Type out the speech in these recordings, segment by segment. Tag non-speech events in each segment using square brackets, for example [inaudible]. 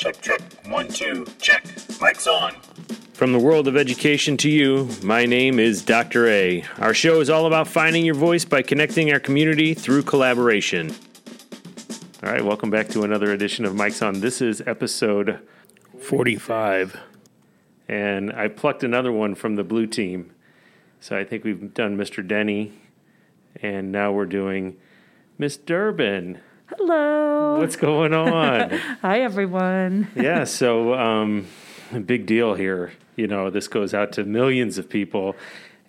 Check, check. One, two, check. Mic's on. From the world of education to you, my name is Dr. A. Our show is all about finding your voice by connecting our community through collaboration. All right, welcome back to another edition of Mic's On. This is episode 45. And I plucked another one from the blue team. So I think we've done Mr. Denny, and now we're doing Miss Durbin. Hello. What's going on? [laughs] Hi, everyone. yeah, so um, big deal here. You know, this goes out to millions of people,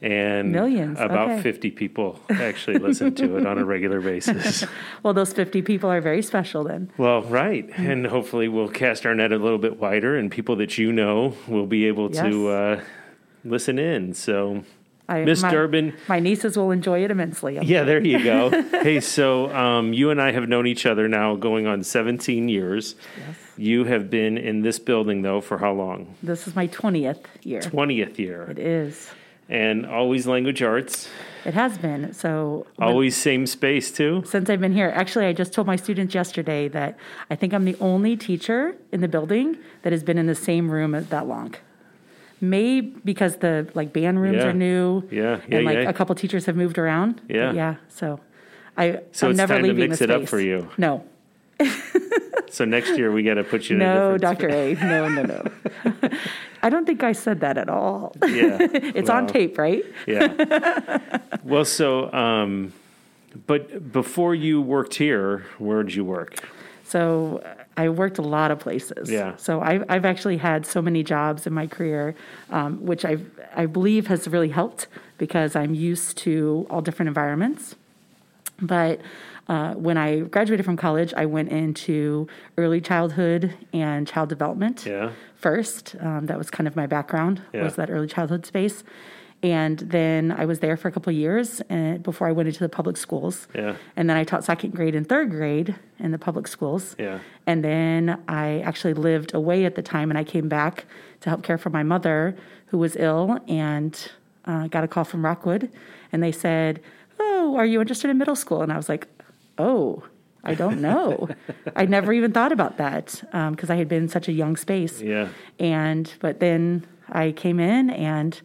and Millions, About okay. fifty people actually listen to it on a regular basis. [laughs] Well, those 50 people are very special then. Well, right, and hopefully we'll cast our net a little bit wider, and people that you know will be able to uh, listen in. So, I, Miss my, Durbin, My nieces will enjoy it immensely. I'm yeah, there you go. [laughs] hey, so um, you and I have known each other now going on seventeen years. Yes. You have been in this building though for how long? This is my 20th year. Twentieth year. It is. and always language arts, It has been. So, always same space too. since I've been here, actually, I just told my students yesterday that I think I'm the only teacher in the building that has been in the same room that long. Maybe because the like band rooms Yeah. are new. Yeah, yeah, and like yeah. a couple teachers have moved around. But Yeah. yeah. So I So I'm it's never time to leaving mix the it up space. for you. No, [laughs] So next year we got to put you in No, a different. Dr. A. No, no, no. [laughs] I don't think I said that at all. Yeah, [laughs] It's on tape, right? Yeah. well, so, um, but before you worked here, where did you work? So I worked a lot of places. Yeah. So I've, I've actually had so many jobs in my career, um, which I I believe has really helped because I'm used to all different environments. But uh, when I graduated from college, I went into early childhood and child development. Yeah. first. Um, that was kind of my background Yeah. was that early childhood space, and then I was there for a couple of years uh, before I went into the public schools. Yeah. And then I taught second grade and third grade in the public schools. Yeah. And then I actually lived away at the time, and I came back to help care for my mother who was ill, and uh, got a call from Rockwood, and they said, "Oh, are you interested in middle school?" And I was like, "Oh." I don't know. [laughs] I never even thought about that because I had been in such a young space. Yeah. And but then I came in and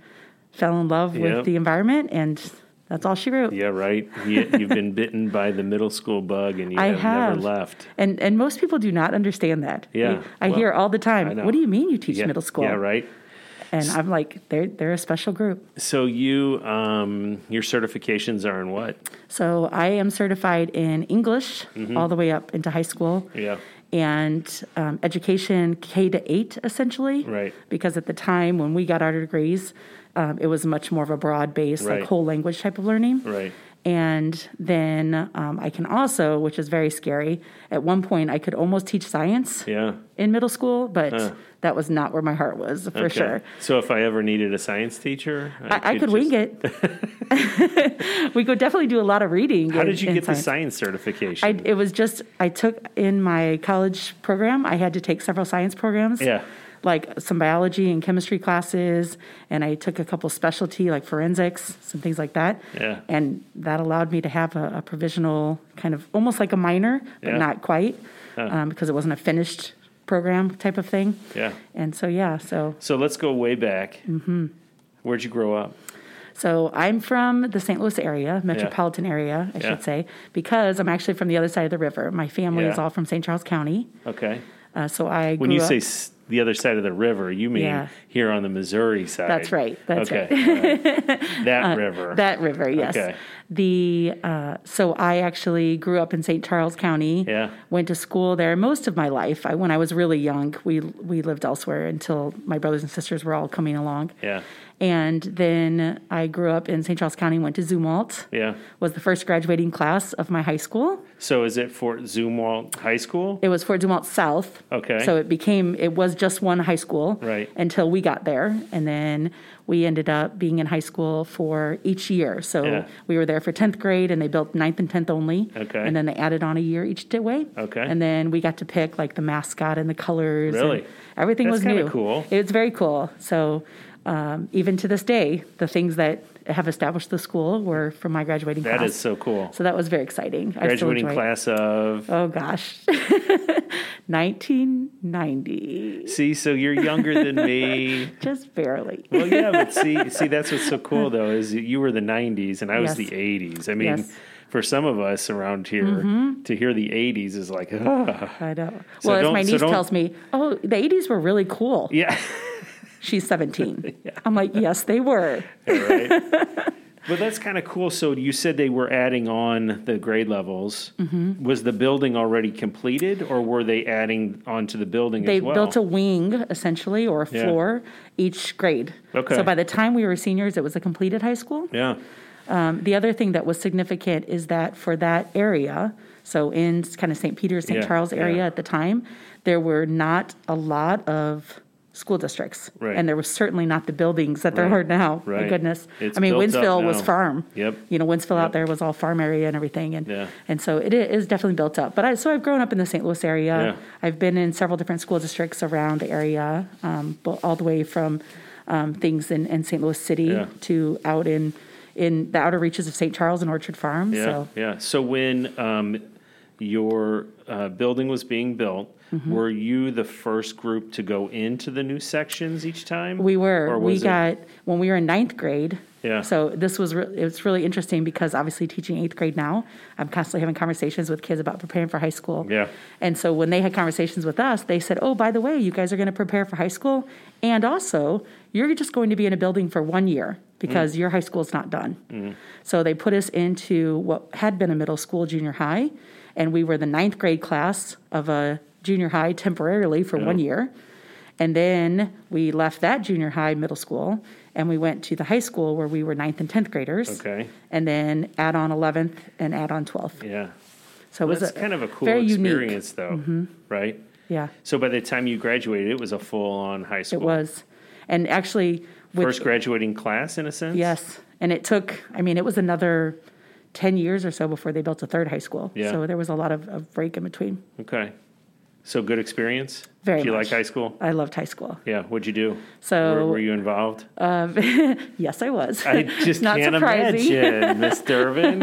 fell in love Yep. with the environment, and that's all she wrote. Yeah, right. You, you've been bitten by the middle school bug and you [laughs] I have, have. never left. And and most people do not understand that. Yeah. I Well, hear all the time. What do you mean you teach Yeah. middle school? Yeah, right. And I'm like, they're they're a special group. So you, um, your certifications are in what? So I am certified in English Mm-hmm. all the way up into high school. Yeah. and um, education K to eight, essentially. Right. Because at the time when we got our degrees, um, it was much more of a broad based, Right. like whole language type of learning. Right. And then um, I can also, which is very scary, at one point I could almost teach science Yeah. in middle school, but Huh. that was not where my heart was for Okay. sure. So if I ever needed a science teacher, I, I could wing just- it. [laughs] we could definitely do a lot of reading. How in- did you get the science. science certification? I, it was just I took in my college program. I had to take several science programs. Yeah. Like some biology and chemistry classes, and I took a couple specialty like forensics, some things like that. Yeah. And that allowed me to have a, a provisional kind of almost like a minor, but Yeah. not quite, um, because it wasn't a finished program type of thing. yeah. And so yeah, so So let's go way back. Mm-hmm. Where'd you grow up? So I'm from the St. Louis area, metropolitan area, I Yeah. should say, because I'm actually from the other side of the river. My family is all from St. Charles County. Okay. Uh, so I When you up, say the other side of the river, you mean Yeah. here on the Missouri side. That's right, that's okay. right. [laughs] That river. that river, yes. Okay. The uh, so I actually grew up in St. Charles County. Yeah. Went to school there most of my life. I, when I was really young, we we lived elsewhere until my brothers and sisters were all coming along. yeah. And then I grew up in St. Charles County. Went to Zumwalt. Yeah. Was the first graduating class of my high school. So is it Fort Zumwalt High School? It was Fort Zumwalt South. Okay. So it became, it was just one high school. Right. Until we got there. And then we ended up being in high school for each year. So Yeah. we were there for 10th grade and they built 9th and 10th only. Okay. And then they added on a year each way. Okay. And then we got to pick like the mascot and the colors. and Really? everything That's was new. cool. It's very cool. So um, even to this day, the things that have established the school were from my graduating That class. That is so cool. So that was very exciting. Graduating enjoy it. class of. Oh gosh, [laughs] 1990, See, so you're younger than me. [laughs] just barely. Well, yeah, but see, [laughs] see, that's what's so cool though is you were the '90s and I was Yes. the '80s. I mean, Yes. Mm-hmm. for some of us around here, to hear the '80s is like, ah. I know. So well, as my niece don't- tells me, oh, the 80s were really cool. yeah, She's 17. [laughs] I'm like, yes, they were. right. [laughs] But that's kind of cool. So you said they were adding on the grade levels. Mm-hmm. Was the building already completed, or were they adding onto the building They as well? built a wing, essentially, or a Yeah. floor each grade. Okay. So by the time we were seniors, it was a completed high school. yeah, Um, the other thing that was significant is that for that area, so in kind of St. Peters, St. Yeah, Charles area yeah. at the time, there were not a lot of school districts. Right. And there was certainly not the buildings that there Right, are now. My goodness. It's I mean, Wentzville was farm. Yep. You know, Wentzville Yep. out there was all farm area and everything. And, Yeah. and so it is definitely built up. But I, so I've grown up in the St. Louis area. Yeah. I've been in several different school districts around the area, um, all the way from um, things in, in St. Louis City Yeah. to out in in the outer reaches of St. Charles and Orchard Farm. yeah, So yeah. So when um, your uh, building was being built, Mm-hmm. were you the first group to go into the new sections each time? we were. Or We was it- got when we were in ninth grade. Yeah. So this was re- it was really interesting because obviously teaching eighth grade now, I'm constantly having conversations with kids about preparing for high school. Yeah. And so when they had conversations with us, they said, "Oh, by the way, you guys are going to prepare for high school, and also you're just going to be in a building for one year because your high school is not done." So they put us into what had been a middle school, junior high, and we were the ninth grade class of a junior high temporarily for one year. And then we left that junior high, middle school, and we went to the high school where we were ninth and 10th graders. Okay. And then add on 11th and add on 12th. Yeah. So it was a, kind of a cool very unique. Mm-hmm. experience, though, right? Yeah, So by the time you graduated, it was a full-on high school. it was. And actually, with, first graduating class, in a sense. yes. And it took, I mean, it was another 10 years or so before they built a third high school. Yeah. So there was a lot of, of break in between. Okay. So good experience. Very Did you much. like high school? I loved high school. Yeah. What'd you do? So- were, were you involved? [laughs] Yes, I was. I just [laughs] Not can't surprising. imagine, [laughs] Miss Durbin.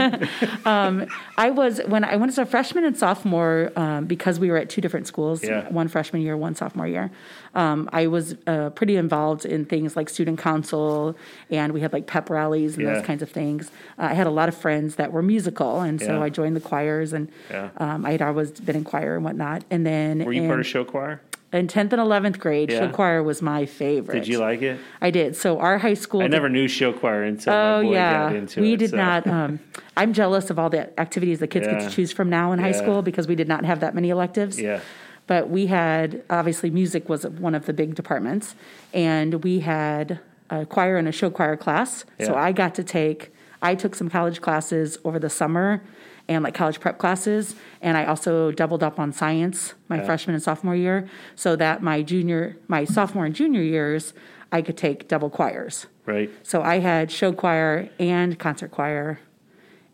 I was when I went as a freshman and sophomore um, because we were at two different schools. Yeah. One freshman year, one sophomore year. Um, I was uh, pretty involved in things like student council, and we had like pep rallies and Yeah. those kinds of things. Uh, I had a lot of friends that were musical, and so Yeah. I joined the choirs, and um, I had always been in choir and whatnot. And then Were you in, part of show choir? In tenth and eleventh grade, Yeah. show choir was my favorite. Did you like it? I did. So our high school. I did- never knew show choir until Oh my boy yeah, got into we it. did so- not. [laughs] Um, I'm jealous of all the activities the kids get to choose from now in high school because we did not have that many electives. Yeah. But we had obviously music was one of the big departments, and we had a choir and a show choir class. So I got to take. I took some college classes over the summer, and like college prep classes, and I also doubled up on science my Yeah. freshman and sophomore year, so that my junior, my sophomore and junior years, I could take double choirs. Right. So I had show choir and concert choir.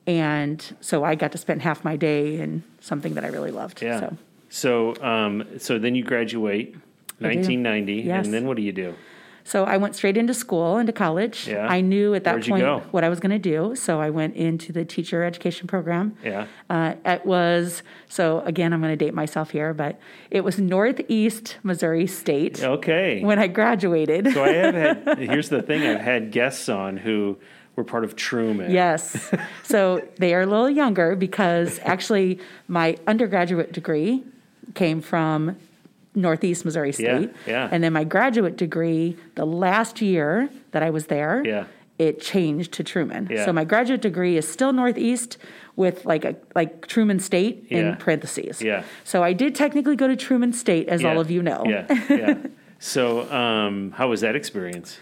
And so I got to spend half my day in something that I really loved. Yeah. So, So, um, so then you graduate, 1990, Yes. and then what do you do? So I went straight into school, into college. Yeah. I knew at that Where'd point what I was going to do. So I went into the teacher education program. Yeah. Uh, it was, so again, I'm going to date myself here, but it was Northeast Missouri State Okay. when I graduated. so I have had. [laughs] Here's the thing: I've had guests on who were part of Truman. Yes. [laughs] So they are a little younger because actually my undergraduate degree came from Northeast Missouri State. yeah. And then my graduate degree, the last year that I was there, Yeah. it changed to Truman. Yeah. So my graduate degree is still Northeast with like a like Truman State Yeah. in parentheses. Yeah. So I did technically go to Truman State, as Yeah. all of you know. Yeah. Yeah. so, um, how was that experience?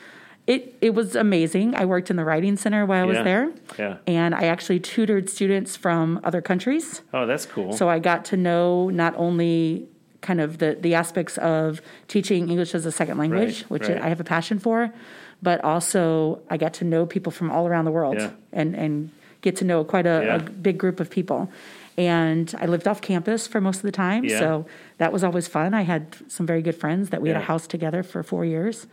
It it was amazing. I worked in the writing center while I was there. Yeah. And I actually tutored students from other countries. Oh, that's cool. So I got to know not only kind of the, the aspects of teaching English as a second language, Right, which right. I have a passion for, but also I got to know people from all around the world Yeah. and, and get to know quite a, Yeah. a big group of people. And I lived off campus for most of the time, Yeah. so that was always fun. I had some very good friends that we had a house together for four years.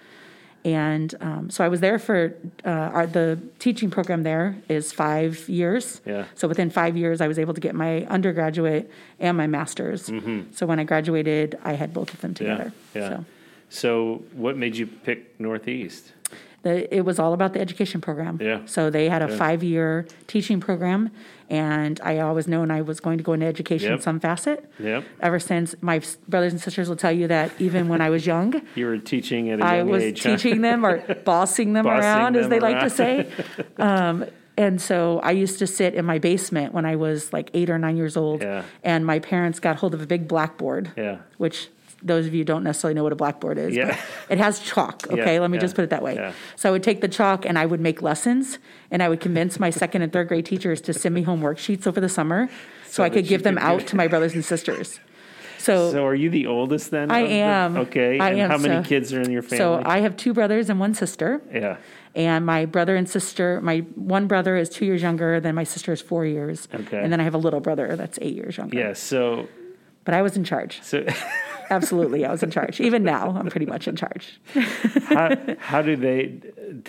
And um, so I was there for uh, our, the teaching program. There is five years. Yeah. So within five years, I was able to get my undergraduate and my master's. So when I graduated, I had both of them together. Mm-hmm. Yeah. So So, what made you pick Northeast? The, it was all about the education program. Yeah. So they had a five-year teaching program, and I always known I was going to go into education in some facet. Yep. Ever since my brothers and sisters will tell you that even when I was young, [laughs] You were teaching at a I young was age. huh? teaching them or [laughs] bossing them Bossing around, as them they like to say. [laughs] Um, and so I used to sit in my basement when I was like eight or nine years old, Yeah. and my parents got hold of a big blackboard, Yeah. which those of you who don't necessarily know what a blackboard is. Yeah. it has chalk. Okay, Yeah, let me yeah, just put it that way. yeah. So I would take the chalk and I would make lessons, and I would convince my second and third grade teachers to send me home worksheets over the summer, so, So I could give them could out to my brothers and sisters. So. So, are you the oldest then? I of the- am. okay. I and am, how many so- kids are in your family? So I have two brothers and one sister. yeah. And my brother and sister, my one brother is two years younger than my sister is four years. Okay. And then I have a little brother that's eight years younger. Yeah. So, But I was in charge. so [laughs] Absolutely, I was in charge. Even now, I'm pretty much in charge. how, [laughs] how do they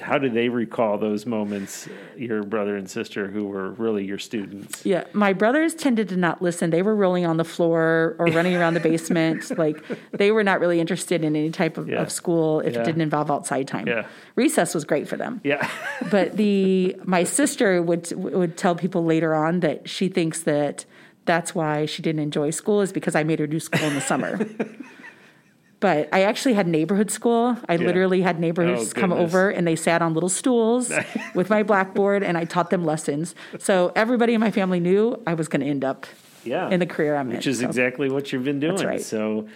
how do they recall those moments? Your brother and sister who were really your students. Yeah, my brothers tended to not listen. They were rolling on the floor or running around the basement. [laughs] Like they were not really interested in any type of, Yeah. of school if Yeah. it didn't involve outside time. Yeah. Recess was great for them. Yeah. but the my sister would would tell people later on that she thinks that that's why she didn't enjoy school is because I made her do school in the summer. [laughs] But I actually had neighborhood school. I literally had neighbors Oh, come over and they sat on little stools [laughs] with my blackboard and I taught them lessons. So everybody in my family knew I was going to end up Yeah. in the career I'm in. Which is so. exactly what you've been doing. right. So,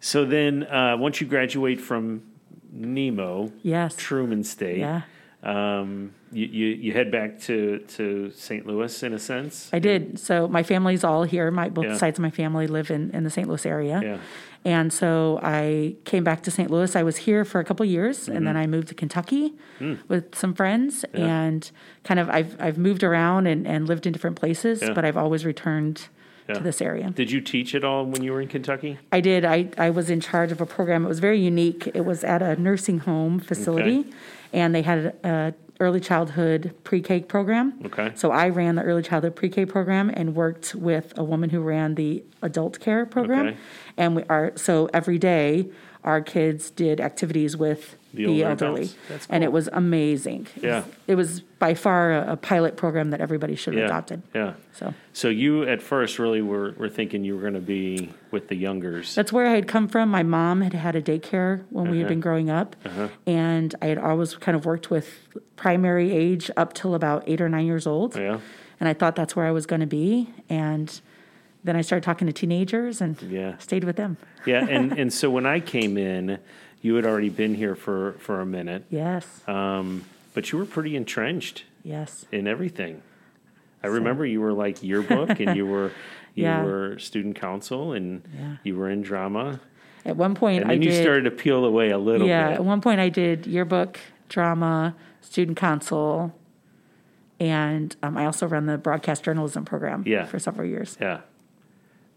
so then uh, once you graduate from Nemo, Yes. Truman State, Yeah. um, you, you you head back to to St. Louis in a sense. I did. So my family's all here. My both Yeah. sides of my family live in, in the St. Louis area. Yeah. And so I came back to St. Louis. I was here for a couple years, and Mm-hmm. then I moved to Kentucky Hmm. with some friends, and kind of I've I've moved around and, and lived in different places, Yeah. but I've always returned Yeah. to this area. Did you teach at all when you were in Kentucky? I did. I, I was in charge of a program. It was very unique. It was at a nursing home facility, Okay. And they had a early childhood pre-K program. Okay. So I ran the early childhood pre-K program and worked with a woman who ran the adult care program. Okay. And we are so every day our kids did activities with The the, elderly. That's and it was amazing. It Yeah. was, it was by far a, a pilot program that everybody should have Yeah. adopted. Yeah. So. So you at first really were, were thinking you were going to be with the youngers. That's where I had come from. My mom had had a daycare when we had Uh-huh. been growing up, and I had always kind of worked with primary age up till about eight or nine years old. yeah. And I thought that's where I was going to be. And then I started talking to teenagers and Yeah. stayed with them. Yeah. And, [laughs] and so when I came in, you had already been here for, for a minute, Yes, um, but you were pretty entrenched yes. in everything. I remember you were like yearbook and you were [laughs] you Yeah. were student council and Yeah. you were in drama. At one point, And I then you did. started to peel away a little yeah, bit. at one point I did yearbook, drama, student council, and um, I also ran the broadcast journalism program Yeah. for several years. Yeah.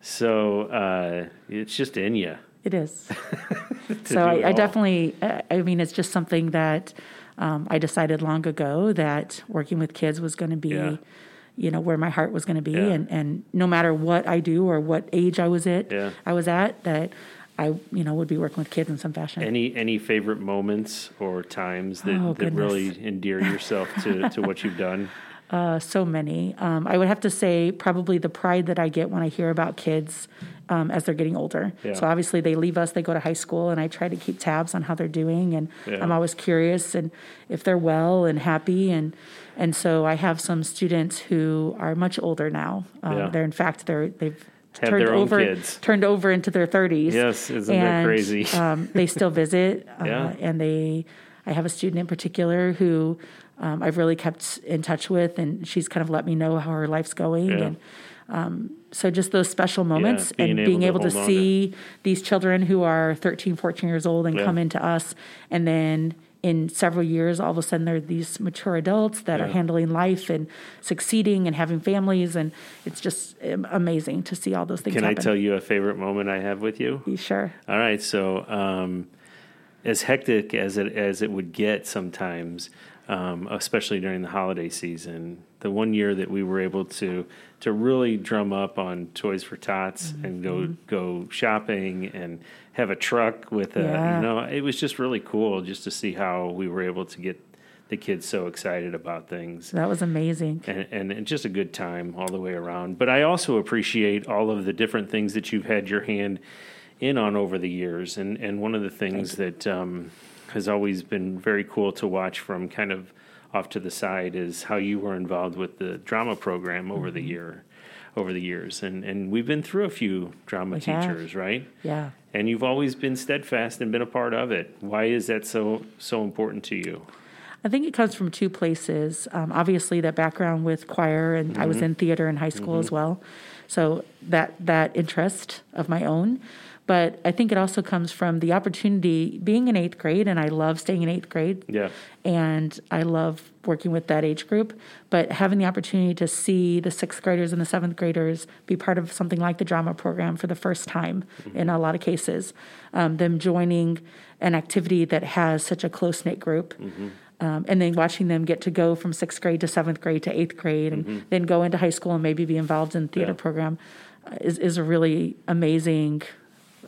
So uh, it's just in you. It is. [laughs] so I, I definitely, I I mean, it's just something that um, I decided long ago that working with kids was going to be, Yeah. you know, where my heart was going to be, Yeah. and and no matter what I do or what age I was at, Yeah. I was at that. I, you know, would be working with kids in some fashion. Any any favorite moments or times that, Oh, that really endear yourself to, to what you've done? [laughs] Uh, so many. Um, I would have to say probably the pride that I get when I hear about kids um, as they're getting older. Yeah. So obviously they leave us, they go to high school, and I try to keep tabs on how they're doing, and Yeah. I'm always curious and if they're well and happy, and and so I have some students who are much older now. Um, Yeah. They're in fact they're they've. Turned over, kids. turned over into their 30s. Yes, isn't that crazy? um, they still [laughs] visit, uh, Yeah. and they. I have a student in particular who um, I've really kept in touch with, and she's kind of let me know how her life's going, Yeah. and um, so just those special moments being and able being to able to, hold on to- see these children who are 13, 14 years old and Yeah. come into us, and then in several years, all of a sudden they're these mature adults that are handling life and succeeding and having families, and it's just um, amazing to see all those things Can I tell you a favorite moment I have with you? you sure? All right, so um, as hectic as it as it would get sometimes, um, especially during the holiday season. The one year that we were able to to really drum up on Toys for Tots Mm-hmm. and go go shopping and have a truck with a Yeah. you know it was just really cool just to see how we were able to get the kids so excited about things That was amazing. and, and, and just a good time all the way around. But I also appreciate all of the different things that you've had your hand in on over the years. And, and one of the things that um, has always been very cool to watch from kind of off to the side is how you were involved with the drama program over the mm-hmm. year. Over the years, and and we've been through a few drama We have. teachers, right? Yeah. And you've always been steadfast and been a part of it. Why is that so so important to you? I think it comes from two places. Um, obviously, that background with choir, and I was mm-hmm. in theater in high school as mm-hmm. well, so that that interest of my own. But I think it also comes from the opportunity being in eighth grade, and I love staying in eighth grade. Yeah. and I love working with that age group. But having the opportunity to see the sixth graders and the seventh graders be part of something like the drama program for the first time in a lot of cases, um, them joining an activity that has such a close knit group. Um, and then watching them get to go from sixth grade to seventh grade to eighth grade, and then go into high school and maybe be involved in the theater Yeah. program, uh, is is a really amazing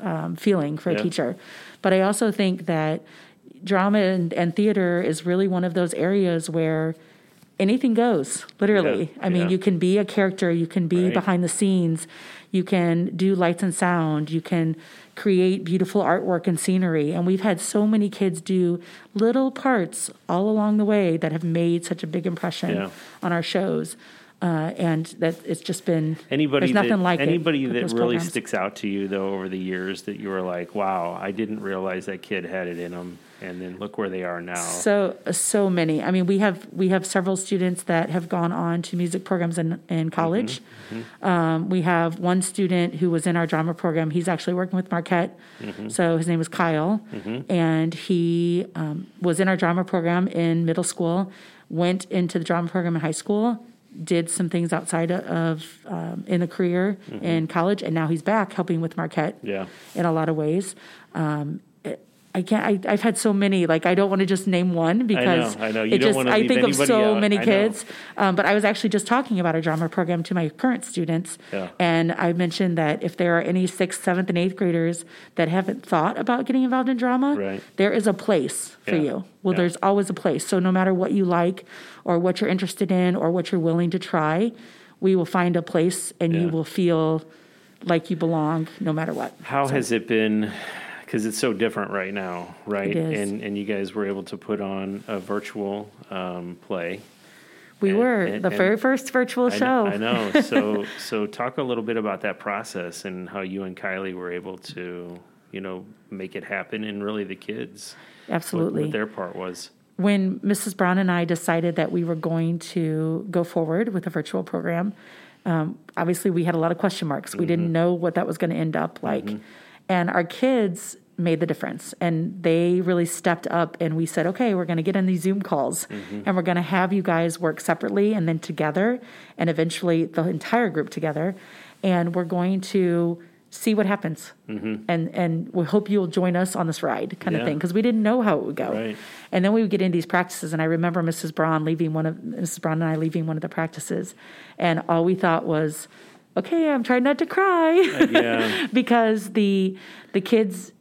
um, feeling for Yeah. a teacher. But I also think that drama and, and theater is really one of those areas where anything goes, literally. Yeah, I mean, yeah. you can be a character, you can be Right. behind the scenes, you can do lights and sound, you can create beautiful artwork and scenery. And we've had so many kids do little parts all along the way that have made such a big impression on our shows. Uh, and that it's just been Anybody there's nothing that, like anybody with that really programs. sticks out to you though over the years that you were like, wow, I didn't realize that kid had it in them, and then look where they are now. So so many. I mean, we have we have several students that have gone on to music programs in in college. Um, we have one student who was in our drama program. He's actually working with Marquette. So his name is Kyle, and he um, was in our drama program in middle school. Went into the drama program in high school. Did some things outside of um, in a career in college, and now he's back helping with Marquette yeah, in a lot of ways. Um, I can't. I, I've had so many. Like I don't want to just name one because I know. I know. You it don't just. wanna I think of so out. many kids. Um, but I was actually just talking about a drama program to my current students, Yeah. and I mentioned that if there are any sixth, seventh, and eighth graders that haven't thought about getting involved in drama, Right. there is a place for Yeah. you. Well, Yeah. there's always a place. So no matter what you like, or what you're interested in, or what you're willing to try, we will find a place, and you will feel like you belong, no matter what. how has it been? Because it's so different right now, right? It is. And and you guys were able to put on a virtual um, play. We And- were and- the and- very first virtual I show. know, I know. [laughs] So so talk a little bit about that process and how you and Kylie were able to you know make it happen, and really the kids. Absolutely. what their part was. when Mrs. Braun and I decided that we were going to go forward with a virtual program, um, obviously we had a lot of question marks. We didn't know what that was going to end up like. And our kids made the difference and they really stepped up and we said, okay, we're going to get in these Zoom calls mm-hmm. and we're going to have you guys work separately and then together and eventually the entire group together. And we're going to see what happens. Mm-hmm. And, and we hope you'll join us on this ride kind Yeah. of thing because we didn't know how it would go. Right. And then we would get into these practices, and I remember Mrs. Braun leaving one of Mrs. Braun and I leaving one of the practices, and all we thought was, "Okay, I'm trying not to cry," uh, Yeah. [laughs] because the the kids,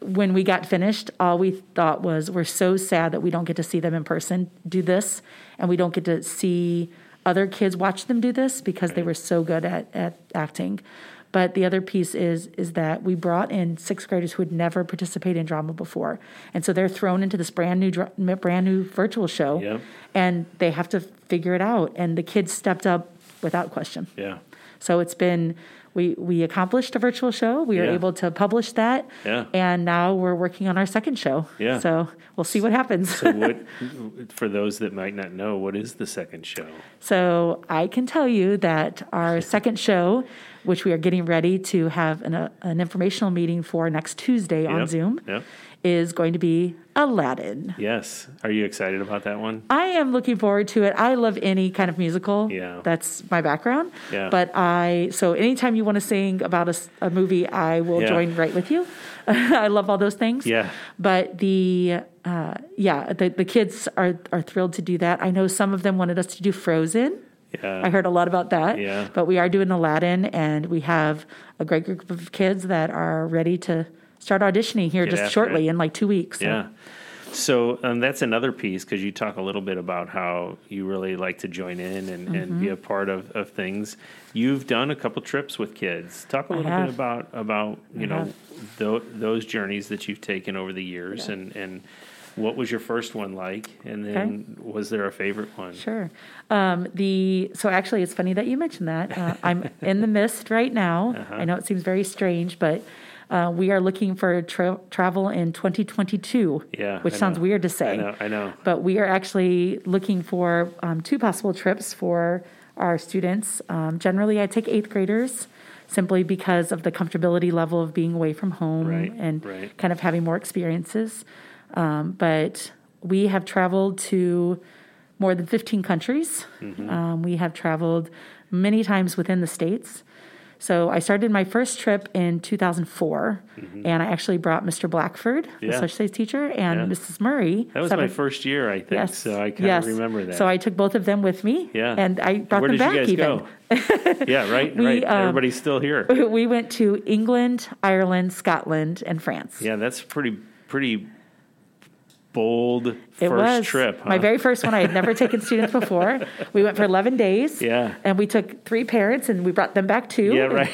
when we got finished, all we thought was, "We're so sad that we don't get to see them in person do this, and we don't get to see other kids watch them do this because they were so good at at acting." But the other piece is is that we brought in sixth graders who had never participated in drama before, and so they're thrown into this brand new brand new virtual show, and they have to figure it out. And the kids stepped up without question. Yeah. So it's been we we accomplished a virtual show. We were Yeah. able to publish that, Yeah. and now we're working on our second show. Yeah. So we'll see what happens. So what? [laughs] for those that might not know, what is the second show? So I can tell you that our [laughs] second show which we are getting ready to have an, uh, an informational meeting for next Tuesday on Yep, Zoom, Yep. Is going to be Aladdin. Yes. Are you excited about that one? I am looking forward to it. I love any kind of musical. Yeah. That's my background. Yeah. But I, so anytime you want to sing about a movie, I will Yeah. join right with you. [laughs] I love all those things. Yeah. But the, uh, yeah, the, the kids are, are thrilled to do that. I know some of them wanted us to do Frozen. Yeah. I heard a lot about that. Yeah. But we are doing Aladdin, and we have a great group of kids that are ready to start auditioning here Get just shortly it. in like two weeks. So- Yeah. So um, that's another piece because you talk a little bit about how you really like to join in and, and Mm-hmm. be a part of, of things. You've done a couple trips with kids. Talk a little bit about about you I know tho- those journeys that you've taken over the years Yeah. and and what was your first one like, and then was there a favorite one? Sure. Um, the so actually, it's funny that you mentioned that. Uh, I'm in the mist right now. [laughs] Uh-huh. I know it seems very strange, but uh, we are looking for tra- travel in 2022. Yeah, which I sounds know. weird to I say. know. I know. But we are actually looking for um, two possible trips for our students. Um, generally, I take eighth graders simply because of the comfortability level of being away from home Right, and right. kind of having more experiences. Um, but we have traveled to more than 15 countries. Mm-hmm. Um, we have traveled many times within the states. So I started my first trip in 2004, and I actually brought Mr. Blackford, the Mm-hmm. Social studies teacher, and Yeah. Mrs. Murray. That was my first year, I think. Yes. So I kind yes. of remember that. So I took both of them with me. Yeah. And I brought Where them did back you guys even. go? yeah, right, [laughs] We, right. um, Everybody's still here. [laughs] we went to England, Ireland, Scotland, and France. Yeah, that's pretty pretty bold It first was trip. my very first one. I had never taken students [laughs] before. We went for 11 days. Yeah. And we took three parents and we brought them back too. Yeah, right.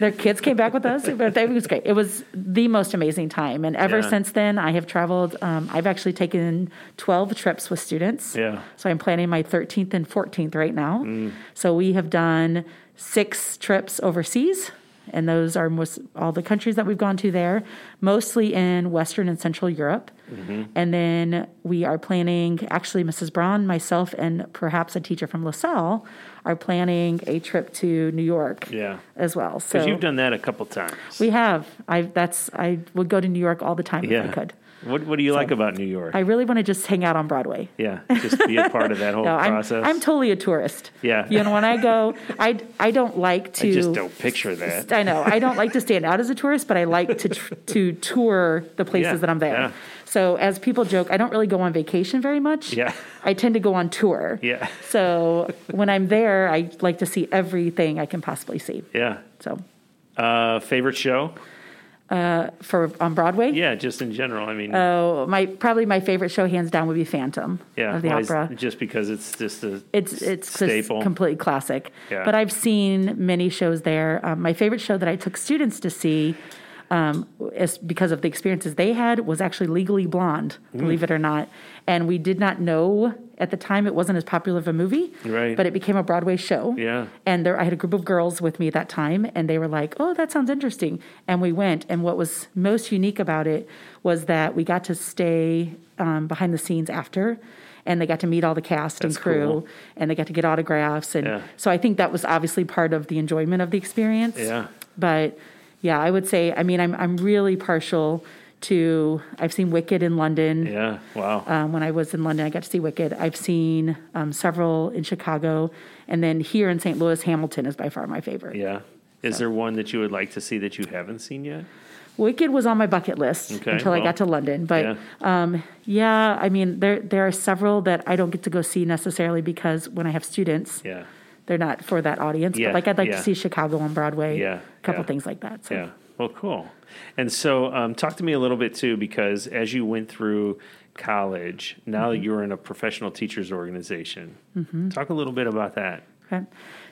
Their kids came back with us. But it was great. It was the most amazing time. And ever Yeah. since then, I have traveled. Um, I've actually taken 12 trips with students. Yeah. So I'm planning my 13th and 14th right now. Mm. So we have done six trips overseas. And those are most all the countries that we've gone to there, mostly in Western and Central Europe. Mm-hmm. And then we are planning, actually, Mrs. Braun, myself, and perhaps a teacher from LaSalle are planning a trip to New York Yeah. as well. So Because you've done that a couple times. we have. I that's I would go to New York all the time if. I could. What What do you like about New York? I really want to just hang out on Broadway. yeah, just be a part of that [laughs] whole No, I'm, process. I'm totally a tourist. Yeah. You know, when I go, I, I don't like to. I just don't picture that. I know. I don't like to stand out as a tourist, but I like to tr- [laughs] to tour the places Yeah, that I'm there. yeah. So as people joke, I don't really go on vacation very much. Yeah. I tend to go on tour. Yeah. So when I'm there, I like to see everything I can possibly see. Yeah. So Uh, favorite show? For on Broadway, Yeah, just in general. I mean, oh, my probably my favorite show hands down would be Phantom yeah, of the opera. just because it's just a It's it's just staple. completely classic. Yeah. But I've seen many shows there. Um, my favorite show that I took students to see, um, is because of the experiences they had, was actually Legally Blonde. Mm. Believe it or not, and we did not know at the time it wasn't as popular of a movie. Right. But it became a Broadway show. Yeah. And there, I had a group of girls with me at that time, and they were like, "Oh, that sounds interesting." And we went. And what was most unique about it was that we got to stay um, behind the scenes after, and they got to meet all the cast That's and crew, cool. and they got to get autographs. And Yeah. so I think that was obviously part of the enjoyment of the experience. Yeah. But yeah, I would say, I mean, I'm I'm really partial to. I've seen Wicked in London. yeah. Wow. Um, when I was in London, I got to see Wicked. I've seen um, several in Chicago, and then here in St. Louis, Hamilton is by far my favorite. yeah. Is there one that you would like to see that you haven't seen yet? Wicked was on my bucket list Okay, until I got to London, but yeah. um, yeah, I mean, there there are several that I don't get to go see necessarily because when I have students, Yeah. they're not for that audience. Yeah, But like, I'd like yeah. to see Chicago on Broadway, Yeah, a couple things like that. So. Yeah. Well, cool. And so, um, talk to me a little bit too, because as you went through college, now Mm-hmm. that you're in a professional teachers organization, talk a little bit about that. Okay.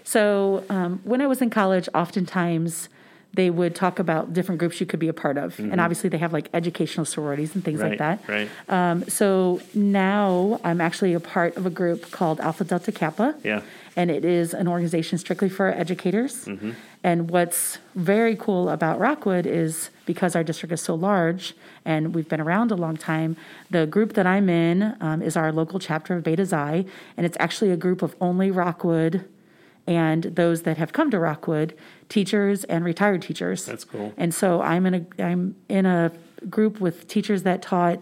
So um, when I was in college, oftentimes they would talk about different groups you could be a part of, and obviously they have like educational sororities and things Right. like that. Right. Um, so now I'm actually a part of a group called Alpha Delta Kappa. Yeah. And it is an organization strictly for educators. Mm-hmm. And what's very cool about Rockwood is because our district is so large and we've been around a long time, the group that I'm in um, is our local chapter of Beta Xi. And it's actually a group of only Rockwood and those that have come to Rockwood, teachers and retired teachers. That's cool. And so I'm in a I'm in a group with teachers that taught,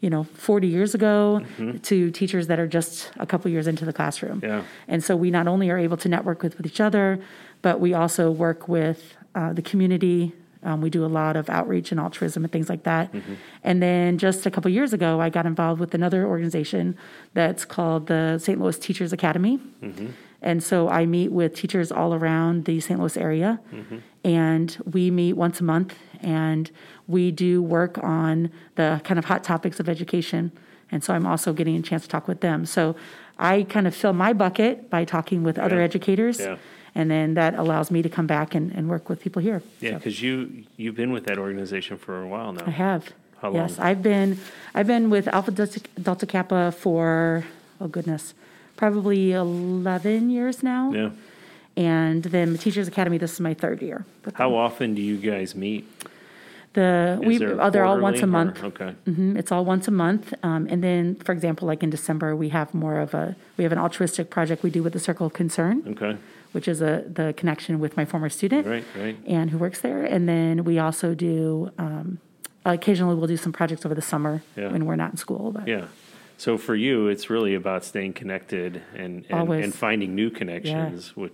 you know, 40 years ago to teachers that are just a couple years into the classroom. Yeah. And so we not only are able to network with, with each other, but we also work with uh, the community. Um, we do a lot of outreach and altruism and things like that. And then just a couple years ago, I got involved with another organization that's called the St. Louis Teachers Academy. And so I meet with teachers all around the St. Louis area, mm-hmm. and we meet once a month, and we do work on the kind of hot topics of education. And so I'm also getting a chance to talk with them. So I kind of fill my bucket by talking with other Yeah. educators, Yeah. and then that allows me to come back and, and work with people here. Yeah, So because you you've been with that organization for a while now. I have. How long? Yes. I've been I've been with Alpha Delta, Delta Kappa for oh goodness, probably eleven years now. Yeah. And then the Teachers Academy. This is my third year. How often do you guys meet? The Is we oh, they're all once a quarterly or- month. Okay. hmm It's all once a month. Um, and then, for example, like in December, we have more of a we have an altruistic project we do with the Circle of Concern, Okay. which is a the connection with my former student Right. Right. and who works there. And then we also do um, occasionally we'll do some projects over the summer Yeah. when we're not in school. But Yeah. So for you, it's really about staying connected and and, and finding new connections with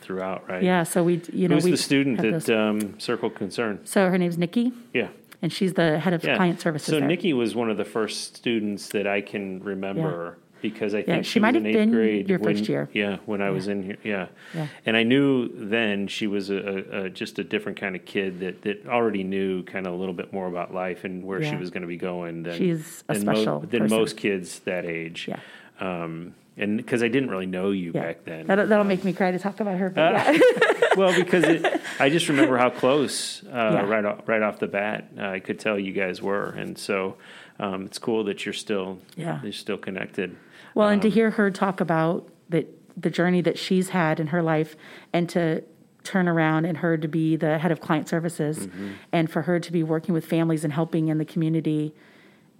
throughout, right? yeah, so we you know Who's the student at um, Circle Concern? so her name's Nikki, Yeah. and she's the head of Yeah. client services. So there. Nikki was one of the first students that I can remember because I think she she, might was have in eighth been grade. your when- first year. Yeah, when I was in here. Yeah. Yeah. And I knew then she was a, a, just a different kind of kid that, that already knew kind of a little bit more about life and where she was going to be going. Than, She's a than special than person. most kids that age. Yeah. Um, and because I didn't really know you Yeah. back then. That'll, that'll make me cry to talk about her. But yeah. [laughs] well, because it, I just remember how close uh, Yeah. right off, right off the bat uh, I could tell you guys were, and so um, it's cool that you're still Yeah. you're still connected. Well, and to Um, hear her talk about that the journey that she's had in her life, and to turn around and her to be the head of client services, Mm-hmm. and for her to be working with families and helping in the community,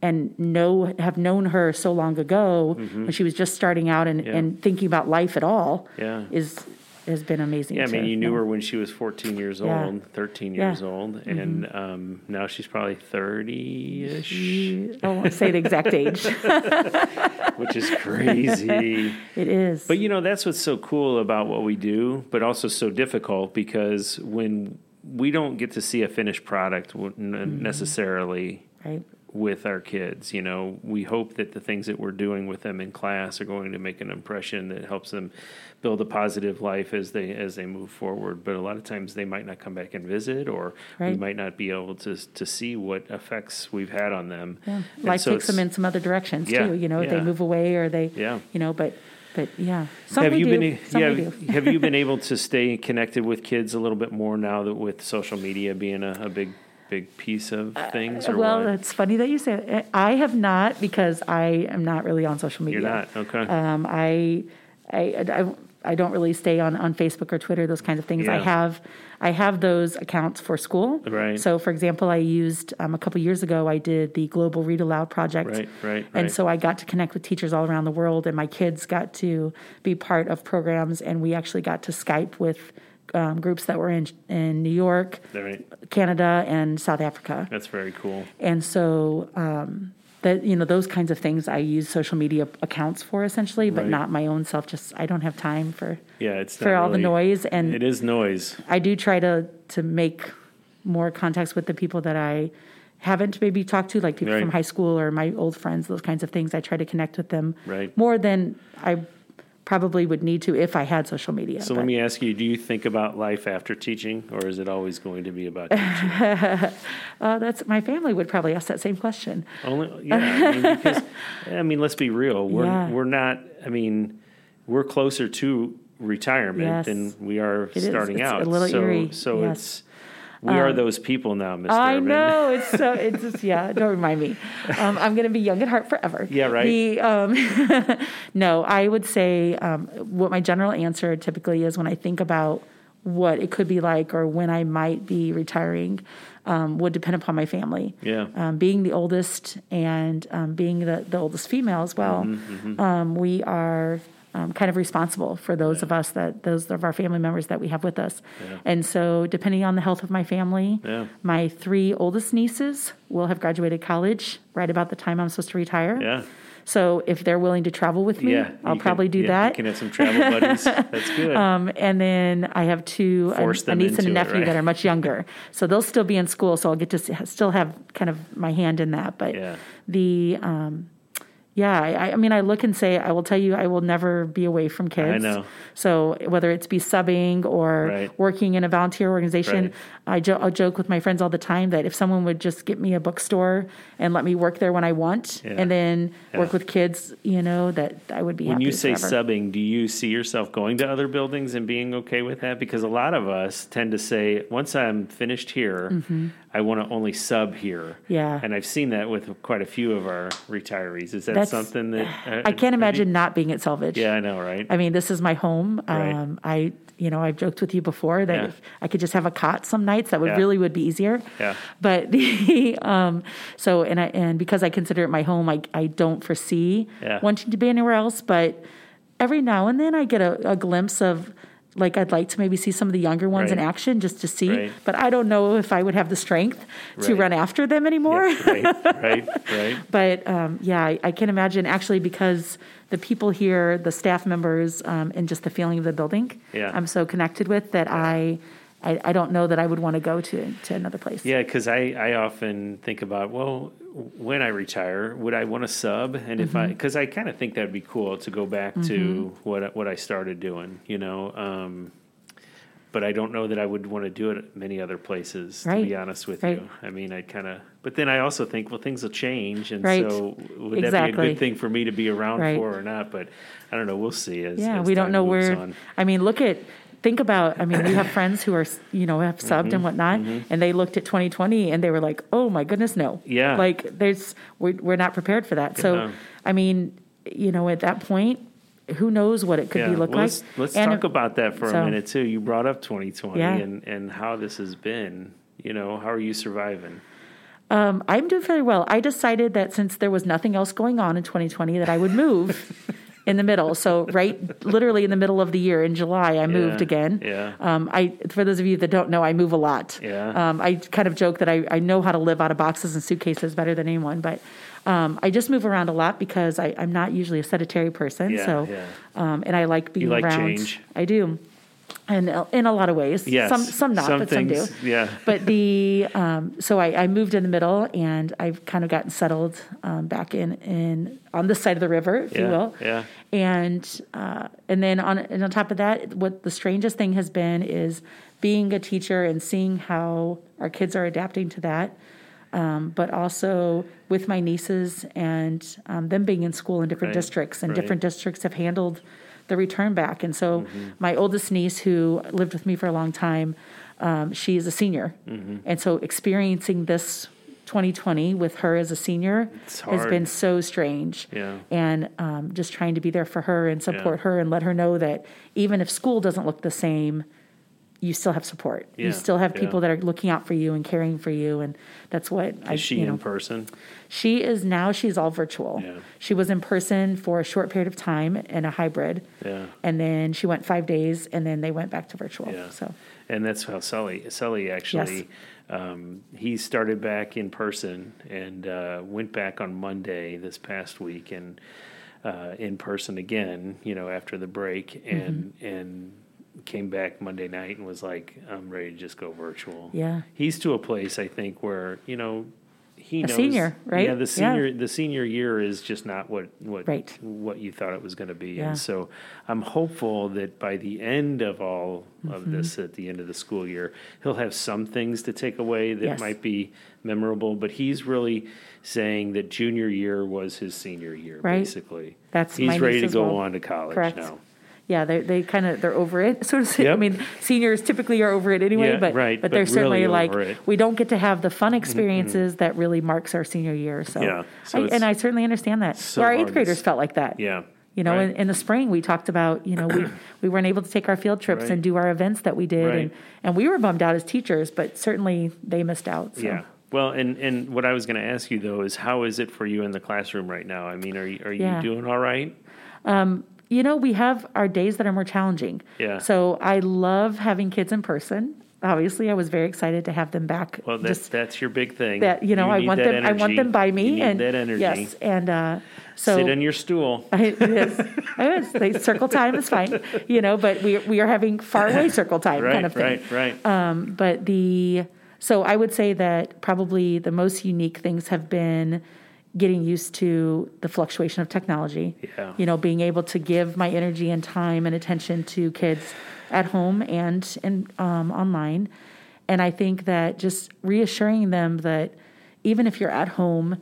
and know have known her so long ago when she was just starting out and, Mm-hmm. Yeah. and thinking about life at all, Yeah. is has been amazing. Yeah, I mean, you knew her when she was 14 years Yeah. old, 13 Yeah. Mm-hmm. years old, and um, now she's probably 30 ish, I won't say the exact [laughs] age. [laughs] which is crazy. it is. But you know, that's what's so cool about what we do, but also so difficult because when we don't get to see a finished product Mm-hmm. necessarily right. With our kids, you know, we hope that the things that we're doing with them in class are going to make an impression that helps them build a positive life as they as they move forward. But a lot of times they might not come back and visit, or we might not be able to to see what effects we've had on them. Yeah. Life so takes them in some other directions Yeah, too. You know, if they move away or they, Yeah. you know, but but yeah, some have we you do, been some yeah, have you been [laughs] able to stay connected with kids a little bit more now that with social media being a, a big big piece of things or Uh, well, what? it's funny that you say it. I have not because I am not really on social media. You're not okay. Um, I, I, I, I don't really stay on, on Facebook or Twitter, those kinds of things. I have, I have those accounts for school. Right. So, for example, I used um, a couple years ago. I did the Global Read Aloud project. Right, right, And right. so I got to connect with teachers all around the world, and my kids got to be part of programs, and we actually got to Skype with um, groups that were in in New York, right. Canada, and South Africa. That's very cool. And so um, that you know those kinds of things I use social media accounts for essentially, but Right. not my own self. Just I don't have time for Yeah, it's for all the noise, and It is noise. I do try to to make more contacts with the people that I haven't maybe talked to, like people Right. from high school or my old friends, those kinds of things. I try to connect with them Right. more than I probably would need to if I had social media. So but- let me ask you: Do you think about life after teaching, or is it always going to be about teaching? [laughs] uh, that's my family would probably ask that same question. Only, yeah. I mean, because [laughs] I mean, let's be real. We're Yeah. we're not. I mean, we're closer to retirement Yes. than we are is. starting It's a out. little so eerie. so Yes. It's we are those people now, Mister. I know it's so. [laughs] It's just yeah. Don't remind me. Um, I'm going to be young at heart forever. Yeah, right. The, um, [laughs] no, I would say um, what my general answer typically is when I think about what it could be like or when I might be retiring um, would depend upon my family. Yeah. Um, being the oldest and um, being the, the oldest female as well, Mm-hmm, Um, we are um, kind of responsible for those of us that those of our family members that we have with us. And so, depending on the health of my family, Yeah. my three oldest nieces will have graduated college right about the time I'm supposed to retire. Yeah. So if they're willing to travel with me, Yeah. I'll you probably can, do yeah, that. You can have some travel buddies. That's [laughs] good. Um, and then I have two, a, a niece and a into it, nephew right? that are much younger. So they'll still be in school. So I'll get to still have kind of my hand in that. But Yeah. the, um, yeah, I, I mean, I look and say, I will tell you, I will never be away from kids. I know. So whether it's be subbing or Right. working in a volunteer organization, Right. I jo- I'll joke with my friends all the time that if someone would just get me a bookstore and let me work there when I want, Yeah. and then work with kids, you know, that I would be when you say forever. subbing, do you see yourself going to other buildings and being okay with that? Because a lot of us tend to say, once I'm finished here, mm-hmm. I want to only sub here. Yeah. And I've seen that with quite a few of our retirees. Is that That's- something that uh, I can't imagine not being at Selvidge. Yeah, I know, right? I mean, this is my home. Right. Um, I, you know, I've joked with you before that Yeah. if I could just have a cot some nights, that would Yeah. really would be easier. Yeah. But [laughs] the, um, so and I and because I consider it my home, I I don't foresee Yeah. wanting to be anywhere else. But every now and then I get a, a glimpse of. Like I'd like to maybe see some of the younger ones in action just to see, Right. but I don't know if I would have the strength to Right. run after them anymore. Yeah, right, right, [laughs] right. But um, yeah, I, I can imagine actually because the people here, the staff members, um, and just the feeling of the building, Yeah. I'm so connected with that I, I, I don't know that I would want to go to to another place. Yeah, because I, I often think about, well, when I retire, would I want to sub? And if Mm-hmm. I, because I kind of think that'd be cool to go back to what I- what I started doing, you know. Um, but I don't know that I would want to do it at many other places. To be honest with right. you, I mean, I kind of. But then I also think, well, things will change, and Right, so would that be a good thing for me to be around Right. for or not? But I don't know. We'll see. As, Yeah, as we don't know where. on. I mean, look at. Think about. I mean, we have [coughs] friends who are, you know, have subbed Mm-hmm, and whatnot, and they looked at 2020 and they were like, "Oh my goodness, no!" Yeah. like there's we're we're not prepared for that. Yeah. So, I mean, you know, at that point, who knows what it could be look well, like? Let's, let's And talk about that for so- a minute too. You brought up 2020 Yeah. and, and how this has been. You know, how are you surviving? Um, I'm doing fairly well. I decided that since there was nothing else going on in 2020, that I would move [laughs] in the middle. So right, literally in the middle of the year in July, I moved Yeah, again. yeah. Um, I for those of you that don't know, I move a lot. Yeah. Um, I kind of joke that I, I know how to live out of boxes and suitcases better than anyone, but um, I just move around a lot because I, I'm not usually a sedentary person. Yeah, so, yeah. Um, and I like being like around. change. I do. And in a lot of ways, Yes. some some not, Some but things, some do yeah. [laughs] but the um, so I, I moved in the middle and I've kind of gotten settled um, back in in on this side of the river, if you will. yeah. And uh, and then on and on top of that, what the strangest thing has been is being a teacher and seeing how our kids are adapting to that. Um, but also with my nieces and um, them being in school in different Right, districts, and right. different districts have handled the return back. And so, Mm-hmm. my oldest niece, who lived with me for a long time, um, she is a senior, Mm-hmm. and so experiencing this 2020 with her as a senior has been so strange. Yeah. And um, just trying to be there for her and support her and let her know that even if school doesn't look the same, you still have support. Yeah, You still have yeah. people that are looking out for you and caring for you, and that's what I. Is she you know, in person? she is now. She's all virtual. Yeah. She was in person for a short period of time in a hybrid, Yeah. and then she went five days, and then they went back to virtual. Yeah. So And that's how Sully, Sully actually, um, he started back in person and uh, went back on Monday this past week and uh, in person again, you know, after the break and, Mm-hmm. and came back Monday night and was like, I'm ready to just go virtual. Yeah. He's to a place, I think, where, you know, he A knows. senior, right? Yeah, the Yeah. senior, the senior year is just not what, what, Right. what you thought it was going to be. Yeah. And so I'm hopeful that by the end of all of Mm-hmm. this, at the end of the school year, he'll have some things to take away that Yes. might be memorable. But he's really saying that junior year was his senior year, Right. basically. That's he's ready to go well. on to college Correct. now. Yeah, they they kind of they're over it, [laughs] so to say. I mean, seniors typically are over it anyway, Yeah, but right, but but they're certainly really like it. we don't get to have the fun mm-hmm. experiences that really marks our senior year. So, Yeah, so I, and I certainly understand that. so Our eighth graders felt like that. Yeah. You know, right. in, in the spring, we talked about, you know, we, [clears throat] we weren't able to take our field trips Right. and do our events that we did. Right. And, and we were bummed out as teachers, but certainly they missed out. So. Yeah. Well, and, and what I was going to ask you though is how is it for you in the classroom right now? I mean, are you, are you Yeah. doing all right? Um, you know, we have our days that are more challenging. Yeah. So I love having kids in person. Obviously, I was very excited to have them back. Well, that's just that's your big thing. that you know, I want them. I want them by You me, and that energy. yes, and uh, so Sit on your stool. [laughs] I, is. It is. They, circle time is fine, you know, but we we are having far away circle time [laughs] Right, kind of thing. right, right. Um, But the so I would say that probably the most unique things have been getting used to the fluctuation of technology. Yeah. You know, being able to give my energy and time and attention to kids at home and and um, online, and I think that just reassuring them that even if you're at home.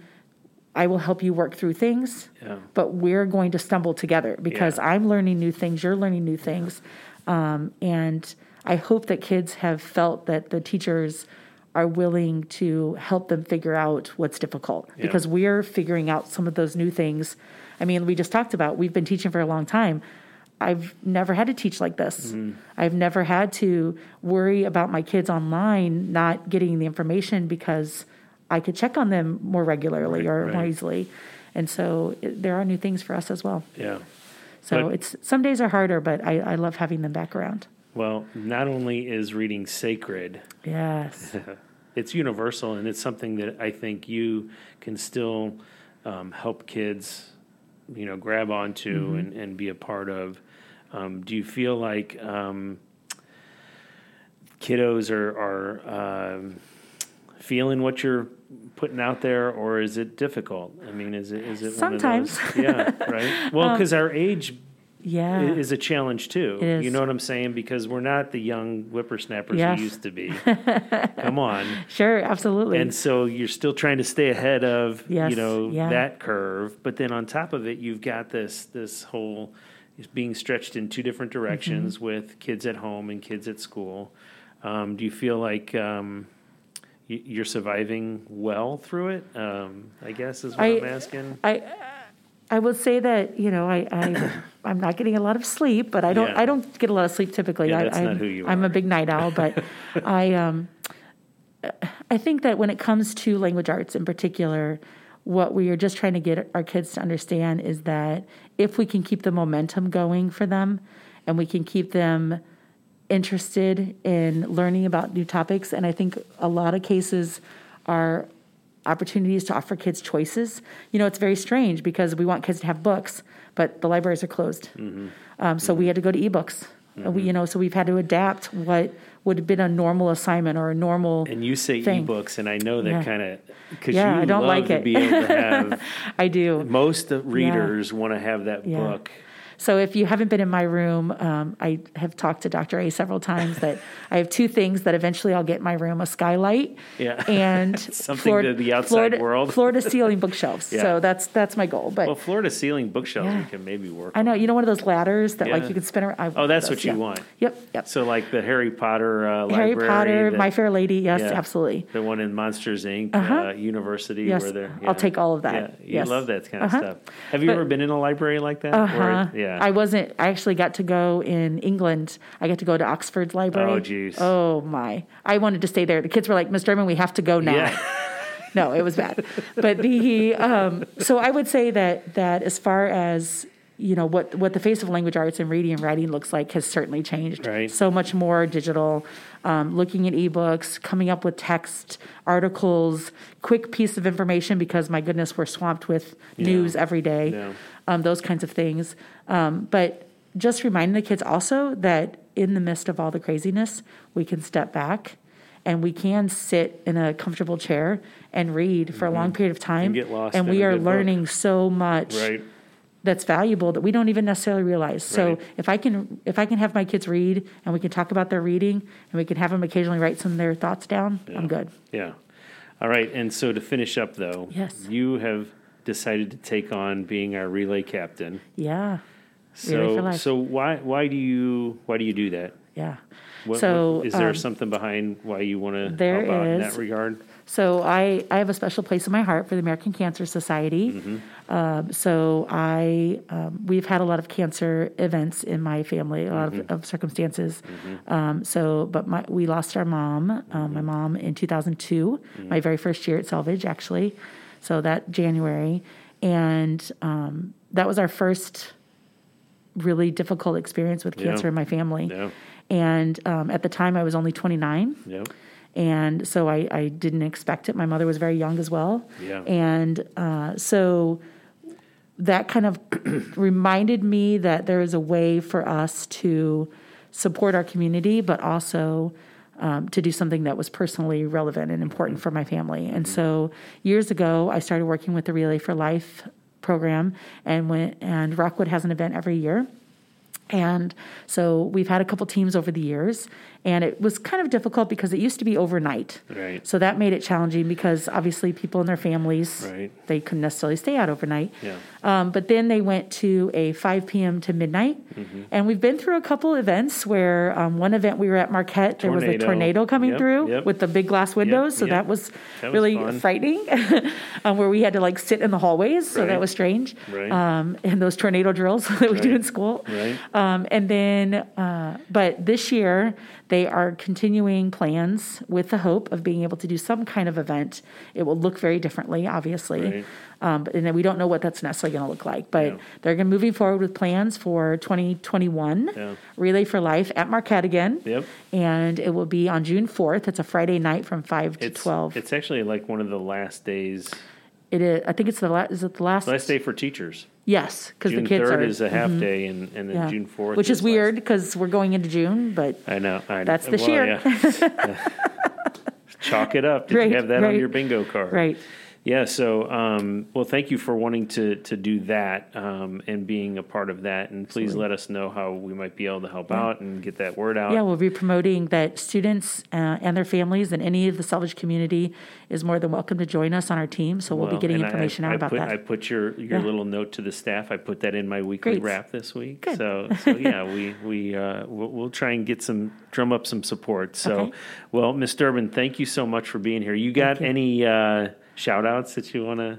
I will help you work through things, Yeah. but we're going to stumble together because Yeah. I'm learning new things, you're learning new things. Um, and I hope that kids have felt that the teachers are willing to help them figure out what's difficult Yeah. because we're figuring out some of those new things. I mean, we just talked about we've been teaching for a long time. I've never had to teach like this. Mm-hmm. I've never had to worry about my kids online not getting the information because I could check on them more regularly Right, or more easily. And so it, there are new things for us as well. Yeah. So But- it's some days are harder, but I, I love having them back around. Well, not only is reading sacred, Yes. [laughs] it's universal, and it's something that I think you can still um, help kids, you know, grab onto Mm-hmm. and, and be a part of. Um, do you feel like um, kiddos are are um, feeling what you're putting out there, or is it difficult? I mean, is it is it Sometimes. Um, One of those? Yeah, right. [laughs] Well, because our age Yeah. is a challenge too. You know what I'm saying? Because we're not the young whippersnappers Yes. we used to be. [laughs] Come on. sure, absolutely. And so you're still trying to stay ahead of you know yeah. that curve, but then on top of it, you've got this this whole is being stretched in two different directions Mm-hmm. with kids at home and kids at school. Um, do you feel like um, you're surviving well through it? Um, I guess is what I- am asking. I I will say that you know I, I [clears throat] I'm not getting a lot of sleep, but I don't Yeah. I don't get a lot of sleep typically. Yeah, I, that's I'm, not who you I'm are. a big night owl, but [laughs] I um I think that when it comes to language arts in particular, what we are just trying to get our kids to understand is that if we can keep the momentum going for them, and we can keep them interested in learning about new topics. And I think a lot of cases are opportunities to offer kids choices. You know, it's very strange because we want kids to have books, but the libraries are closed. Um, so we had to go to ebooks. Uh, We, you know, so we've had to adapt what would have been a normal assignment or a normal. And you say thing. ebooks, and I know that Yeah. kind of because Yeah, you I don't love like to it. be able to [laughs] have. I do. most readers want to have that Yeah. book. So if you haven't been in my room, um, I have talked to Dr. A several times that [laughs] I have two things that eventually I'll get in my room: a skylight Yeah. [laughs] and Something to the outside floor to, world. floor to ceiling bookshelves. Yeah. So that's that's my goal. But Well, floor to ceiling bookshelves Yeah. can maybe work. I know you know one of those ladders that like you can spin around. I Oh, that's what you yeah. want. Yep, yep. So like the Harry Potter uh, Harry Potter, that- My Fair Lady. Yes, yeah, absolutely. The one in Monsters Inc. Uh-huh. Uh, University. Yes, where they're, I'll take all of that. Yeah, you Yes. love that kind of Uh-huh. stuff. Have you But- ever been in a library like that? Uh Where- huh. Yeah. I wasn't. I actually got to go in England. I got to go to Oxford's library. Oh, geez. Oh my! I wanted to stay there. The kids were like, "Miss Derman, we have to go now." yeah. [laughs] no, it was bad. But the um, so I would say that that as far as you know what what the face of language arts and reading and writing looks like has certainly changed. Right. So much more digital. Um, looking at ebooks, coming up with text articles, quick piece of information because my goodness, we're swamped with news every day. Yeah. Um, those kinds of things. Um, but just reminding the kids also that in the midst of all the craziness, we can step back and we can sit in a comfortable chair and read for a long period of time. Mm-hmm. get lost and we are good book. learning so much Right. That's valuable that we don't even necessarily realize. So Right. if I can if I can have my kids read and we can talk about their reading and we can have them occasionally write some of their thoughts down, I'm good. Yeah. All right. And so to finish up, though, Yes. you have decided to take on being our relay captain. Yeah. So, so why why do you why do you do that? Yeah. What, so what- is there um, something behind why you want to there help out in is. that regard? So I, I have a special place in my heart for the American Cancer Society. Mm-hmm. Um, so I um, we've had a lot of cancer events in my family, a lot Mm-hmm. of, of circumstances. Um, so, but my, we lost our mom, um, Mm-hmm. my mom in 2002, my very first year at Selvidge, actually. So that January, and um, that was our first really difficult experience with cancer Yeah. in my family. Yeah. And um, at the time, I was only 29. Yep. And so I, I didn't expect it. My mother was very young as well. Yeah. And uh, so that kind of [clears throat] reminded me that there is a way for us to support our community, but also um, to do something that was personally relevant and important for my family. And so years ago, I started working with the Relay for Life program, and went and Rockwood has an event every year. And so we've had a couple teams over the years, and it was kind of difficult because it used to be overnight. Right. So that made it challenging because obviously people and their families Right. they couldn't necessarily stay out overnight. Yeah. Um, but then they went to a 5 p.m. to midnight, Mm-hmm. and we've been through a couple events where um, one event we were at Marquette, there was a Tornado. tornado coming Yep, through yep. with the big glass windows, so yep. that was That was really fun. frightening. [laughs] um, where we had to like sit in the hallways, so Right. that was strange. Right. Um, and those tornado drills [laughs] that we do in school. Right. Um, and then, uh, but this year they are continuing plans with the hope of being able to do some kind of event. It will look very differently, obviously. Right. Um, and then we don't know what that's necessarily going to look like, but Yeah. they're going to moving forward with plans for 2021 Yeah. Relay for Life at Marquette again. Yep. And it will be on June 4th. It's a Friday night from 5 to It's 12. It's actually like one of the last days, it is, I think it's the last, is it the last? last day for teachers. Yes, because the June kids third are. is a half mhm, day, and, and then yeah. June fourth, Which is last- weird because we're going into June, but I know. I, That's this well, year. yeah. [laughs] Chalk it up. Did Right, you have that on your bingo card? right. Yeah. So, um, well, thank you for wanting to to do that um, and being a part of that. And please let us know how we might be able to help out and get that word out. Yeah, we'll be promoting that students uh, and their families and any of the Selvidge community is more than welcome to join us on our team. So we'll Well, be getting information I, out I about put, that. I put your your Yeah. little note to the staff. I put that in my weekly Great. wrap this week. Good. So so [laughs] yeah, we we uh, we'll, we'll try and get some drum up some support. So, Okay. well, Miss Durbin, thank you so much for being here. You got you. any uh, shout outs that you want to?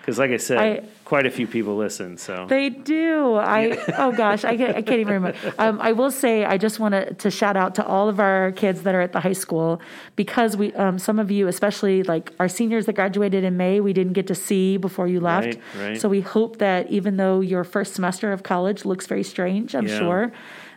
Because like I said, I- quite a few people listen. So They do. I [laughs] oh gosh, I can't, I can't even remember. Um, I will say I just want to, shout out to all of our kids that are at the high school because we um, some of you, especially like our seniors that graduated in May, we didn't get to see before you left. Right, right. So we hope that even though your first semester of college looks very strange, I'm Yeah. sure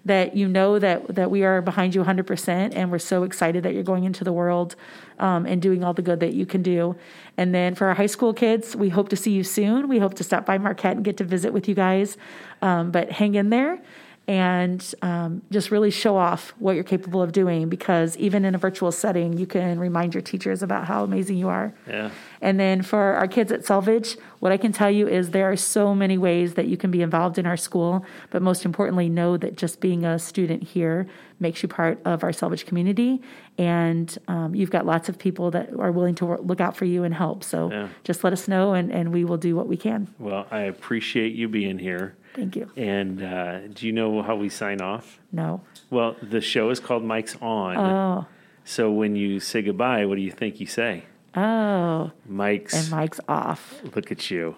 that you know that that we are behind you 100% and we're so excited that you're going into the world um, and doing all the good that you can do. And then for our high school kids we hope to see you soon. We hope to stop by marquette and get to visit with you guys. Um, but hang in there and um, just really show off what you're capable of doing because even in a virtual setting you can remind your teachers about how amazing you are yeah, and then for our kids at Selvidge, what I can tell you is there are so many ways that you can be involved in our school, but most importantly, know that just being a student here makes you part of our Selvidge community. And um, you've got lots of people that are willing to look out for you and help. So Yeah. just let us know, and, and we will do what we can. well, I appreciate you being here. Thank you. And uh, do you know how we sign off? No. Well, the show is called Mic's On. Oh, So when you say goodbye, what do you think you say? oh, Mic's. and Mic's off. Look at you.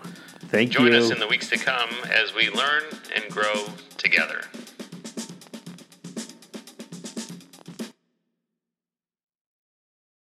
Thank Join you. Join us in the weeks to come as we learn and grow together.